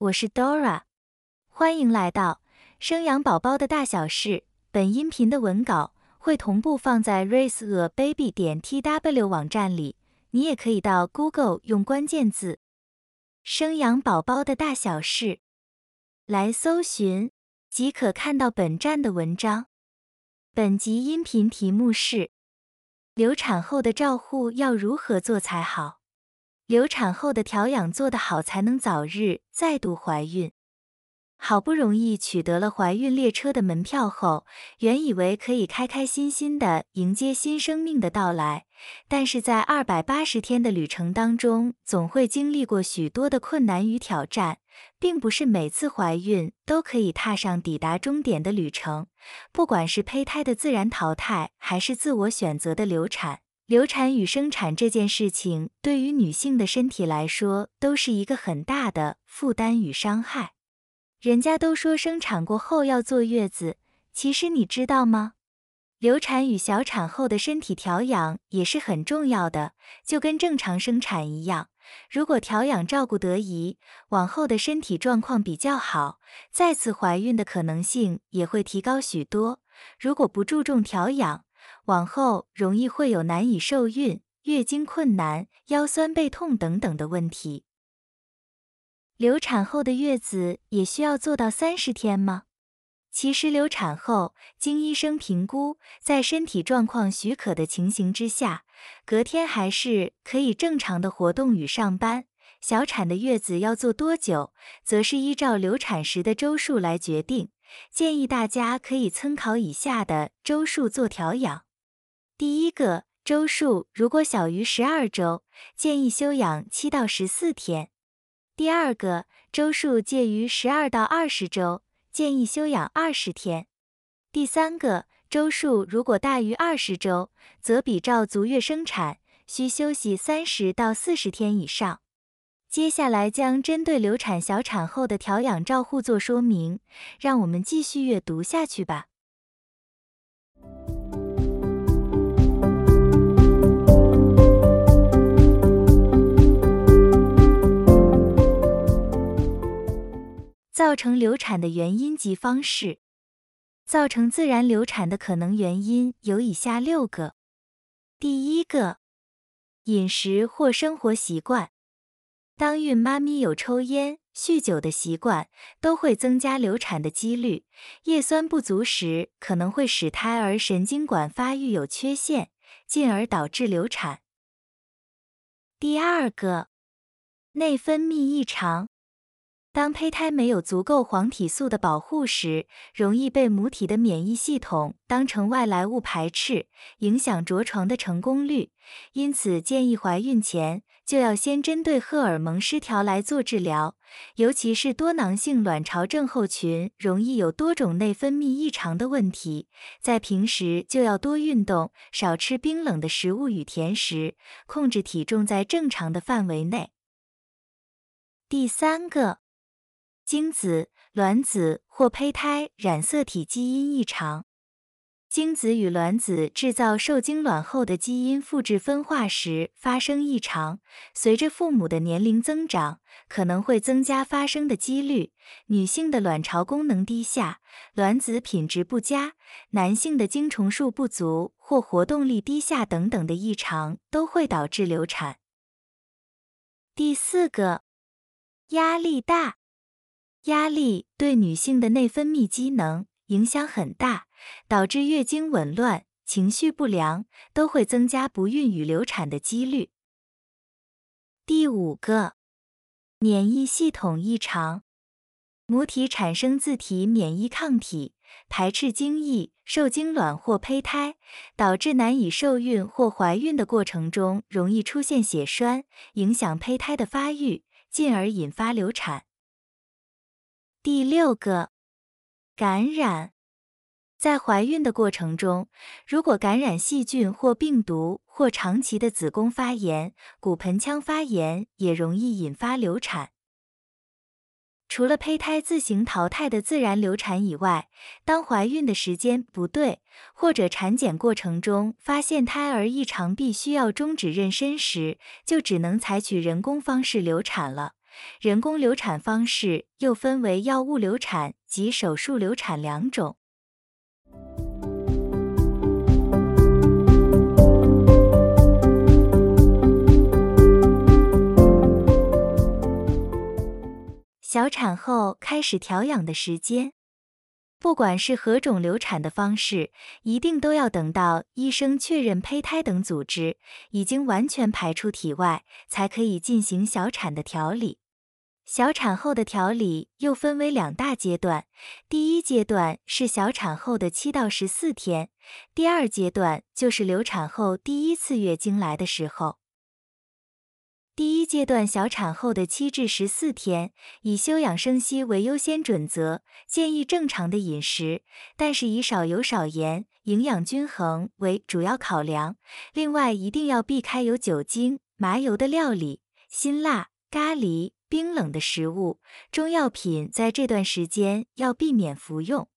我是 Dora，欢迎来到生养宝宝的大小事。本音频的文稿会同步放在 raiseababy 点 tw 网站里，你也可以到 Google 用关键字“生养宝宝的大小事”来搜寻，即可看到本站的文章。本集音频题目是：流产后的照护要如何做才好？流产后的调养做得好，才能早日再度怀孕。好不容易取得了怀孕列车的门票后，原以为可以开开心心的迎接新生命的到来，但是在二百八十天的旅程当中，总会经历过许多的困难与挑战，并不是每次怀孕都可以踏上抵达终点的旅程。不管是胚胎的自然淘汰，还是自我选择的流产。流产与生产这件事情，对于女性的身体来说，都是一个很大的负担与伤害。人家都说生产过后要坐月子，其实你知道吗？流产与小产后的身体调养也是很重要的，就跟正常生产一样。如果调养照顾得宜，往后的身体状况比较好，再次怀孕的可能性也会提高许多。如果不注重调养，往后容易会有难以受孕、月经困难、腰酸背痛等等的问题。流产后的月子也需要做到三十天吗？其实流产后，经医生评估，在身体状况许可的情形之下，隔天还是可以正常的活动与上班。小产的月子要做多久，则是依照流产时的周数来决定。建议大家可以参考以下的周数做调养。第一个周数如果小于十二周，建议休养七到十四天；第二个周数介于十二到二十周，建议休养二十天；第三个周数如果大于二十周，则比照足月生产，需休息三十到四十天以上。接下来将针对流产小产后的调养照护做说明，让我们继续阅读下去吧。造成流产的原因及方式。造成自然流产的可能原因有以下六个。第一个，饮食或生活习惯。当孕妈咪有抽烟、酗酒的习惯，都会增加流产的几率。叶酸不足时，可能会使胎儿神经管发育有缺陷，进而导致流产。第二个，内分泌异常。当胚胎没有足够黄体素的保护时，容易被母体的免疫系统当成外来物排斥，影响着床的成功率。因此，建议怀孕前就要先针对荷尔蒙失调来做治疗，尤其是多囊性卵巢症候群，容易有多种内分泌异常的问题。在平时就要多运动，少吃冰冷的食物与甜食，控制体重在正常的范围内。第三个。精子、卵子或胚胎染色体基因异常，精子与卵子制造受精卵后的基因复制分化时发生异常，随着父母的年龄增长，可能会增加发生的几率。女性的卵巢功能低下、卵子品质不佳，男性的精虫数不足或活动力低下等等的异常都会导致流产。第四个，压力大。压力对女性的内分泌机能影响很大，导致月经紊乱、情绪不良，都会增加不孕与流产的几率。第五个，免疫系统异常，母体产生自体免疫抗体，排斥精液、受精卵或胚胎，导致难以受孕或怀孕的过程中容易出现血栓，影响胚胎的发育，进而引发流产。第六个，感染，在怀孕的过程中，如果感染细菌或病毒，或长期的子宫发炎、骨盆腔发炎，也容易引发流产。除了胚胎自行淘汰的自然流产以外，当怀孕的时间不对，或者产检过程中发现胎儿异常，必须要终止妊娠时，就只能采取人工方式流产了。人工流产方式又分为药物流产及手术流产两种。小产后开始调养的时间。不管是何种流产的方式，一定都要等到医生确认胚胎等组织已经完全排出体外，才可以进行小产的调理。小产后的调理又分为两大阶段，第一阶段是小产后的七到十四天，第二阶段就是流产后第一次月经来的时候。第一阶段小产后的七至十四天，以休养生息为优先准则，建议正常的饮食，但是以少油少盐、营养均衡为主要考量。另外，一定要避开有酒精、麻油的料理、辛辣、咖喱、冰冷的食物，中药品在这段时间要避免服用。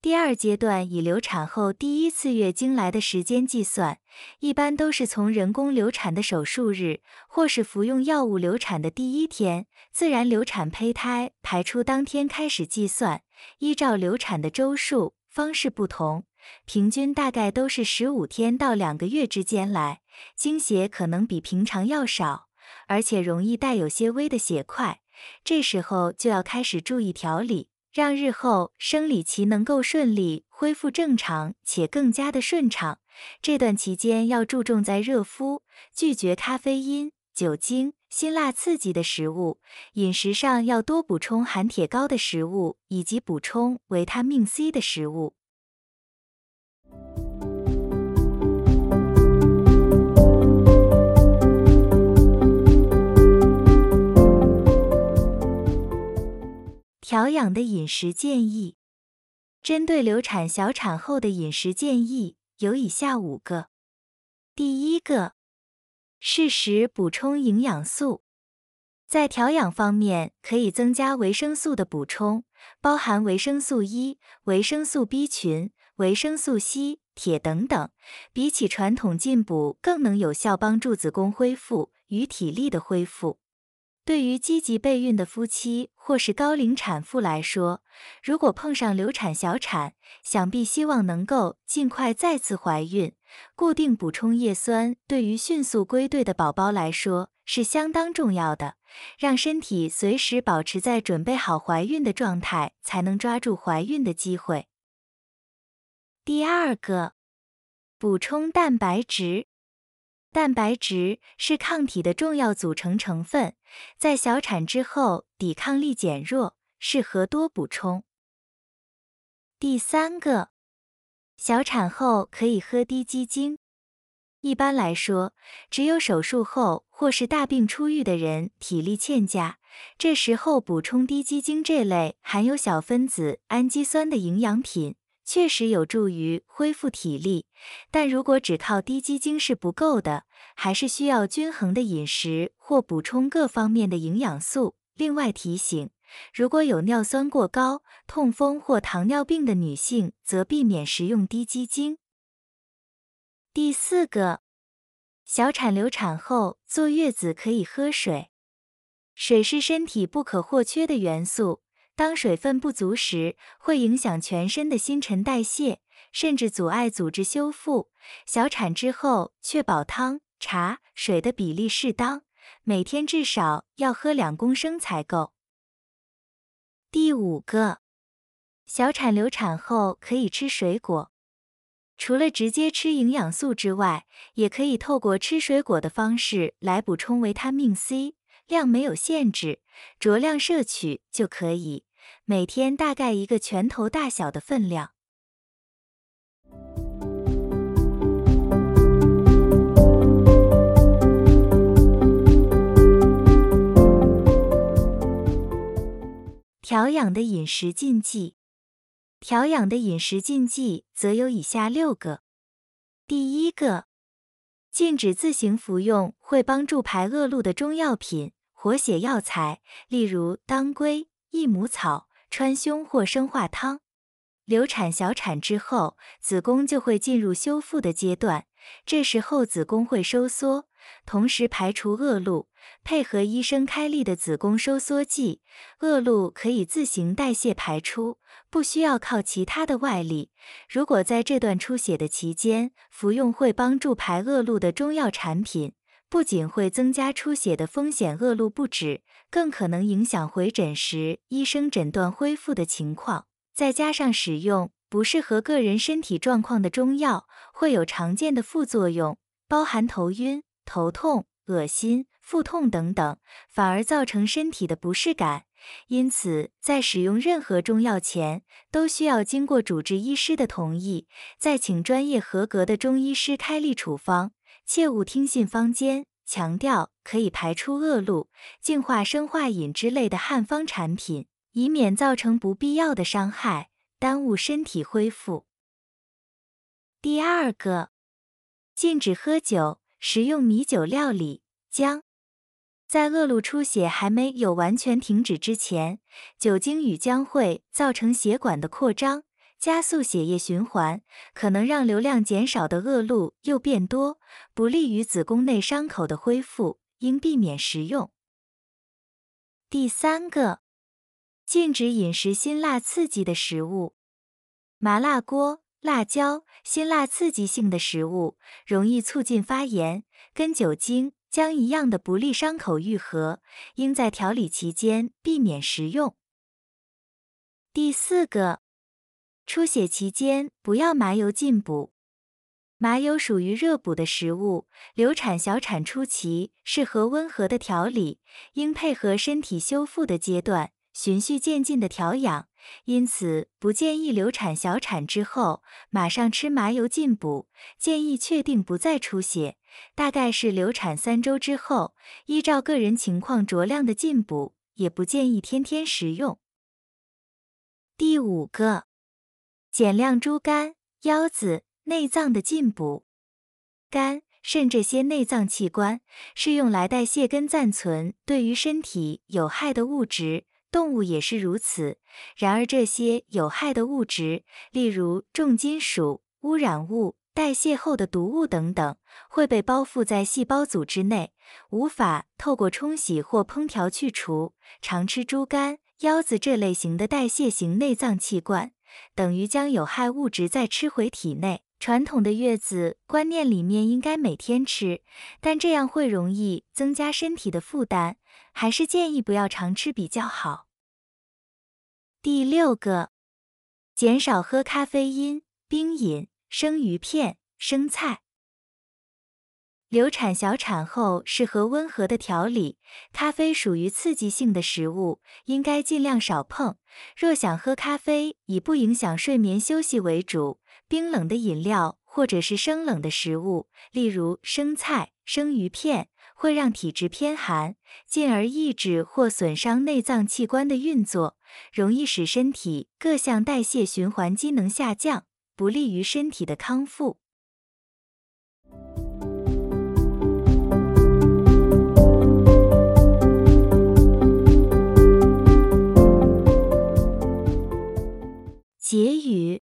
第二阶段以流产后第一次月经来的时间计算，一般都是从人工流产的手术日，或是服用药物流产的第一天，自然流产胚胎排出当天开始计算。依照流产的周数方式不同，平均大概都是十五天到两个月之间来，经血可能比平常要少，而且容易带有些微的血块，这时候就要开始注意调理。让日后生理期能够顺利恢复正常且更加的顺畅。这段期间要注重在热敷，拒绝咖啡因、酒精、辛辣刺激的食物。饮食上要多补充含铁高的食物，以及补充维他命 C 的食物。调养的饮食建议，针对流产小产后的饮食建议有以下五个。第一个，适时补充营养素。在调养方面，可以增加维生素的补充，包含维生素 E、维生素 B 群、维生素 C、铁等等，比起传统进补更能有效帮助子宫恢复与体力的恢复。对于积极备孕的夫妻或是高龄产妇来说，如果碰上流产小产，想必希望能够尽快再次怀孕。固定补充叶酸，对于迅速归队的宝宝来说是相当重要的，让身体随时保持在准备好怀孕的状态，才能抓住怀孕的机会。第二个，补充蛋白质。蛋白质是抗体的重要组成成分，在小产之后抵抗力减弱，适合多补充。第三个，小产后可以喝低鸡精。一般来说，只有手术后或是大病初愈的人体力欠佳，这时候补充低鸡精这类含有小分子氨基酸的营养品。确实有助于恢复体力，但如果只靠低鸡精是不够的，还是需要均衡的饮食或补充各方面的营养素。另外提醒，如果有尿酸过高、痛风或糖尿病的女性，则避免食用低鸡精。第四个，小产流产后坐月子可以喝水，水是身体不可或缺的元素。当水分不足时，会影响全身的新陈代谢，甚至阻碍组织修复。小产之后，确保汤、茶、水的比例适当，每天至少要喝两公升才够。第五个，小产流产后可以吃水果，除了直接吃营养素之外，也可以透过吃水果的方式来补充维他命 C。量没有限制，酌量摄取就可以。每天大概一个拳头大小的分量。调养的饮食禁忌，调养的饮食禁忌则有以下六个。第一个，禁止自行服用会帮助排恶露的中药品。活血药材，例如当归、益母草、川芎或生化汤。流产小产之后，子宫就会进入修复的阶段，这时候子宫会收缩，同时排除恶露，配合医生开立的子宫收缩剂，恶露可以自行代谢排出，不需要靠其他的外力。如果在这段出血的期间服用会帮助排恶露的中药产品，不仅会增加出血的风险，恶露不止，更可能影响回诊时医生诊断恢复的情况。再加上使用不适合个人身体状况的中药，会有常见的副作用，包含头晕、头痛、恶心、腹痛等等，反而造成身体的不适感。因此，在使用任何中药前，都需要经过主治医师的同意，再请专业合格的中医师开立处方。切勿听信坊间强调可以排出恶露、净化生化饮之类的汉方产品，以免造成不必要的伤害，耽误身体恢复。第二个，禁止喝酒、食用米酒料理。姜在恶露出血还没有完全停止之前，酒精与姜会造成血管的扩张。加速血液循环，可能让流量减少的恶露又变多，不利于子宫内伤口的恢复，应避免食用。第三个，禁止饮食辛辣刺激的食物，麻辣锅、辣椒、辛辣刺激性的食物容易促进发炎，跟酒精、姜一样的不利伤口愈合，应在调理期间避免食用。第四个。出血期间不要麻油进补，麻油属于热补的食物，流产、小产初期适合温和的调理，应配合身体修复的阶段，循序渐进的调养。因此，不建议流产、小产之后马上吃麻油进补，建议确定不再出血，大概是流产三周之后，依照个人情况酌量的进补，也不建议天天食用。第五个。减量猪肝、腰子、内脏的进补。肝、肾这些内脏器官是用来代谢跟暂存对于身体有害的物质，动物也是如此。然而这些有害的物质，例如重金属、污染物、代谢后的毒物等等，会被包覆在细胞组织内，无法透过冲洗或烹调去除。常吃猪肝、腰子这类型的代谢型内脏器官。等于将有害物质再吃回体内。传统的月子观念里面应该每天吃，但这样会容易增加身体的负担，还是建议不要常吃比较好。第六个，减少喝咖啡因、冰饮、生鱼片、生菜。流产、小产后适合温和的调理，咖啡属于刺激性的食物，应该尽量少碰。若想喝咖啡，以不影响睡眠休息为主。冰冷的饮料或者是生冷的食物，例如生菜、生鱼片，会让体质偏寒，进而抑制或损伤内脏器官的运作，容易使身体各项代谢循环机能下降，不利于身体的康复。结语：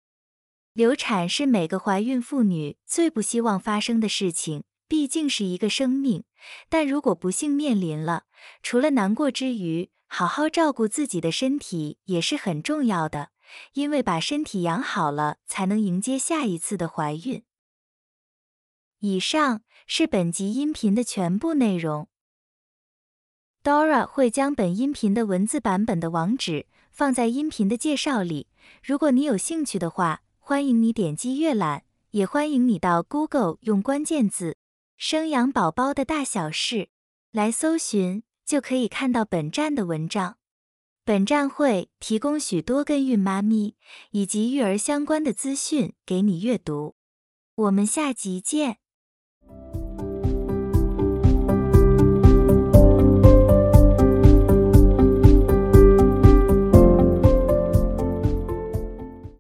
流产是每个怀孕妇女最不希望发生的事情，毕竟是一个生命。但如果不幸面临了，除了难过之余，好好照顾自己的身体也是很重要的，因为把身体养好了，才能迎接下一次的怀孕。以上是本集音频的全部内容。Dora 会将本音频的文字版本的网址放在音频的介绍里。如果你有兴趣的话，欢迎你点击阅览，也欢迎你到 Google 用关键字“生养宝宝的大小事”来搜寻，就可以看到本站的文章。本站会提供许多跟孕妈咪以及育儿相关的资讯给你阅读。我们下集见。